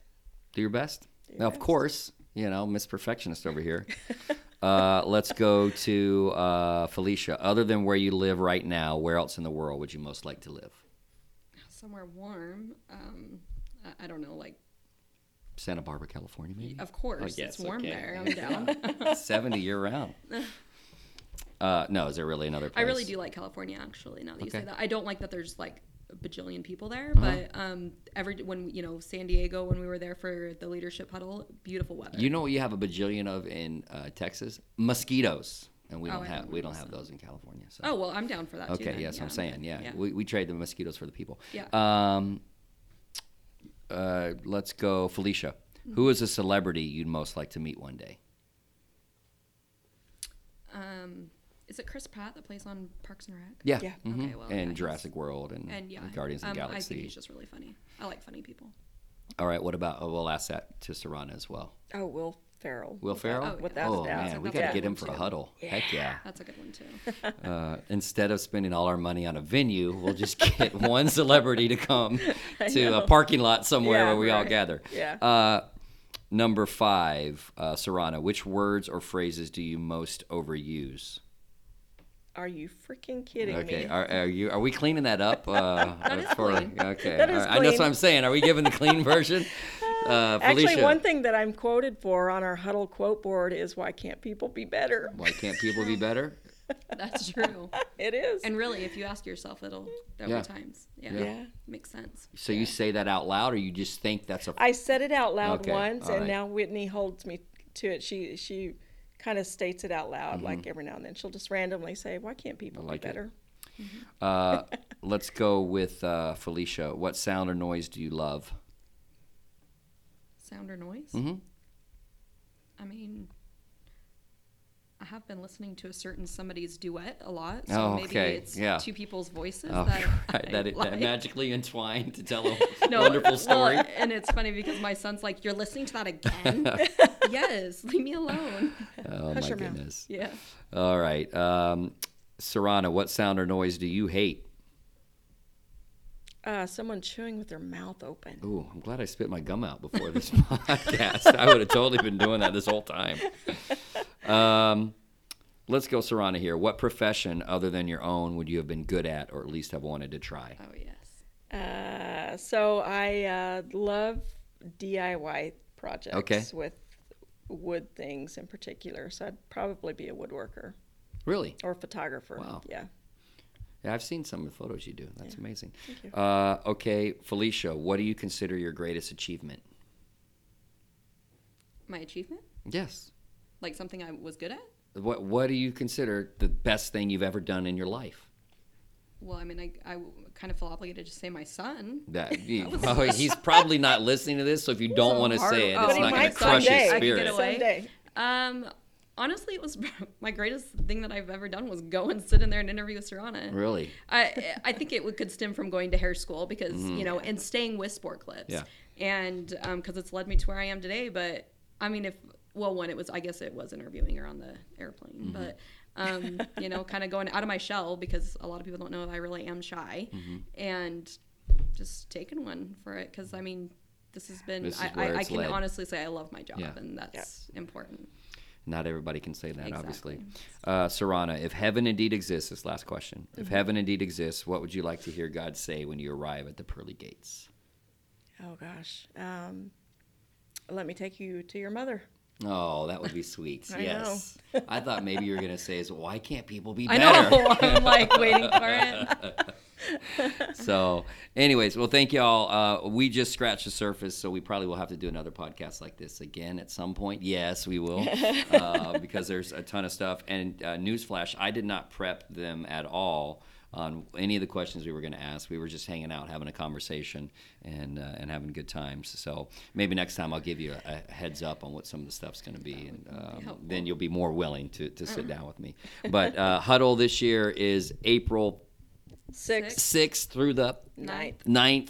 Do your best. your Now, of course, you know, Miss Perfectionist over here. (laughs) uh, let's go to uh, Felicia. Other than where you live right now, where else in the world would you most like to live? Somewhere warm. Um, I, I don't know, like Santa Barbara, California, maybe? of course yes, it's warm okay. there. I'm (laughs) down. 70 year round. (laughs) Uh, no, is there really another place? I really do like California, actually. Now that you say that, I don't like that there's like a bajillion people there, Uh-huh. but um, every when you know San Diego when we were there for the leadership huddle, beautiful weather. You know what you have a bajillion of in uh, Texas? Mosquitoes. And we Oh, don't I have we don't have those in California. So. oh well, I'm down for that too. Okay, then. yes, I'm saying, yeah. yeah. We, we trade the mosquitoes for the people. Yeah. Um, uh, let's go, Felicia. Who is a celebrity you'd most like to meet one day? Um, is it Chris Pratt that plays on Parks and Rec? Yeah. Yeah. mhm. Okay, well, and he's- Jurassic World and, And yeah, Guardians of um, the I think Galaxy. he's just really funny. I like funny people. All right. What about? Oh, we'll ask that to Serrana as well. Oh, Will Ferrell. Will Ferrell? Oh, Without oh a doubt. man, we got to get him one, for a too. huddle. Heck yeah. (laughs) That's a good one too. (laughs) Uh, instead of spending all our money on a venue, we'll just get (laughs) one celebrity to come to a parking lot somewhere Yeah, where we all gather. Yeah. Uh, number five, uh, Serrana. Which words or phrases do you most overuse? Are you freaking kidding Okay, me? are, are you? Are we cleaning that up? Uh, (laughs) That is for- clean. Okay, That is all right. I know what. I'm saying. Are we giving the clean (laughs) version? Uh, Actually, one thing that I'm quoted for on our huddle quote board is "Why can't people be better?" Why can't people be better? (laughs) That's true. It is. And really, if you ask yourself, it'll there Yeah. will be times. Yeah. Yeah. Makes sense. So you say that out loud, or you just think that's a I said it out loud Okay, once, all and right. now Whitney holds me to it. She she kind of states it out loud, Mm-hmm. like every now and then. She'll just randomly say, "Why can't people like be it. better?" Uh, (laughs) let's go with uh, Felicia. What sound or noise do you love? Sound or noise? Mhm. I mean, I have been listening to a certain somebody's duet a lot, so Oh, maybe okay, it's yeah. two people's voices Oh, that (laughs) right, that, it, that magically entwined to tell a (laughs) No, (laughs) wonderful well, story. and it's funny because my son's like, "You're listening to that again?" yes, leave me alone. oh Hush my your mouth. goodness! Yeah. All right, um, Serrana, what sound or noise do you hate? Uh, someone chewing with their mouth open. Ooh, I'm glad I spit my gum out before this (laughs) podcast. I would have totally been doing that this whole time. Um, let's go, Serrana. Here, what profession other than your own would you have been good at, or at least have wanted to try? Oh yes. Uh, so I uh, love DIY projects Okay. with wood things in particular. So I'd probably be a woodworker Really? or a photographer. Wow. Yeah. Yeah, I've seen some of the photos you do. That's amazing. Thank you. Uh, okay, Felicia, what do you consider your greatest achievement? My achievement, Yes. like something I was good at. What What do you consider the best thing you've ever done in your life? Well, I mean, I, I kind of feel obligated to say my son. That, (laughs) you, well, he's (laughs) probably not listening to this, so if you don't want to say it, Oh, it's not going to crush someday. his I could get spirit. away. Someday. Um, honestly, it was (laughs) my greatest thing that I've ever done was go and sit in there and interview with Serrana. Really? I I think it could stem from going to hair school because mm-hmm. you know and staying with Sport Clips. Yeah. And um, because it's led me to where I am today. But I mean, if well, one it was I guess it was interviewing her on the airplane, mm-hmm. but. Um, you know, kind of going out of my shell because a lot of people don't know I really am shy, mm-hmm. and just taking one for it because I mean, this has been This I, I, I can led. honestly say I love my job, Yeah. and that's important. Not everybody can say that, obviously. Exactly. Uh, Serrana, if heaven indeed exists, this last question. If Mm-hmm. heaven indeed exists, what would you like to hear God say when you arrive at the pearly gates? Oh gosh. Um, let me take you to your mother. Oh, that would be sweet. (laughs) I yes. I thought maybe you were going to say, is why can't people be better? I know. (laughs) I'm like waiting for it. (laughs) so, anyways, well, thank y'all. Uh, we just scratched the surface, so we probably will have to do another podcast like this again at some point. Yes, we will, uh, because there's a ton of stuff. And uh, newsflash, I did not prep them at all on any of the questions we were going to ask. We were just hanging out, having a conversation, and uh, and having good times. So maybe next time I'll give you a, a heads up on what some of the stuff's going to be, and um, helpful. then you'll be more willing to, to sit down with me. But uh, Huddle this year is April Six, 6th through the ninth. 9th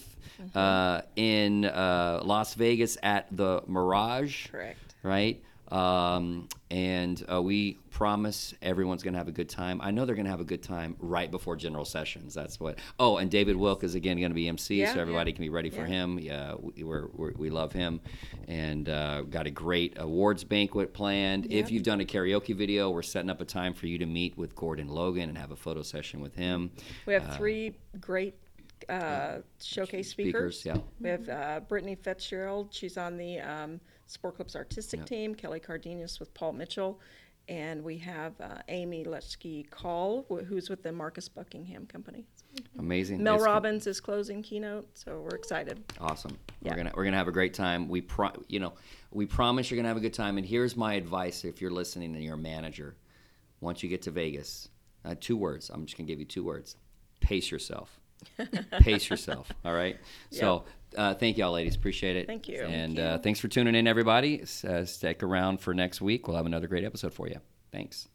uh, in uh, Las Vegas at the Mirage, Correct. right? Um, and uh, we promise everyone's going to have a good time. I know they're going to have a good time right before General Sessions. That's what. Oh, and David Wilk is again going to be MC, Yeah. so everybody can be ready for Yeah. him. Yeah, we, we're, we're, we love him, and uh, got a great awards banquet planned. If you've done a karaoke video, we're setting up a time for you to meet with Gordon Logan and have a photo session with him. We have three great uh, showcase speakers. Speakers, yeah. We have uh, Brittany Fitzgerald. She's on the um, Sport Clips artistic team. Kelly Cardenas with Paul Mitchell. And we have uh, Amy Leschke-Kahle, wh- who's with the Marcus Buckingham Company. Amazing. Mel It's- Robbins is closing keynote, so we're excited. Awesome. Yeah. We're gonna we're gonna have a great time. We pro, you know, we promise you're gonna have a good time. And here's my advice: if you're listening and you're a manager, once you get to Vegas, uh, two words. I'm just gonna give you two words: pace yourself. (laughs) pace yourself. All right. So Uh, thank y'all, ladies. Appreciate it. Thank you. And Thank Uh, thanks for tuning in, everybody. Uh, stick around for next week. We'll have another great episode for you. Thanks.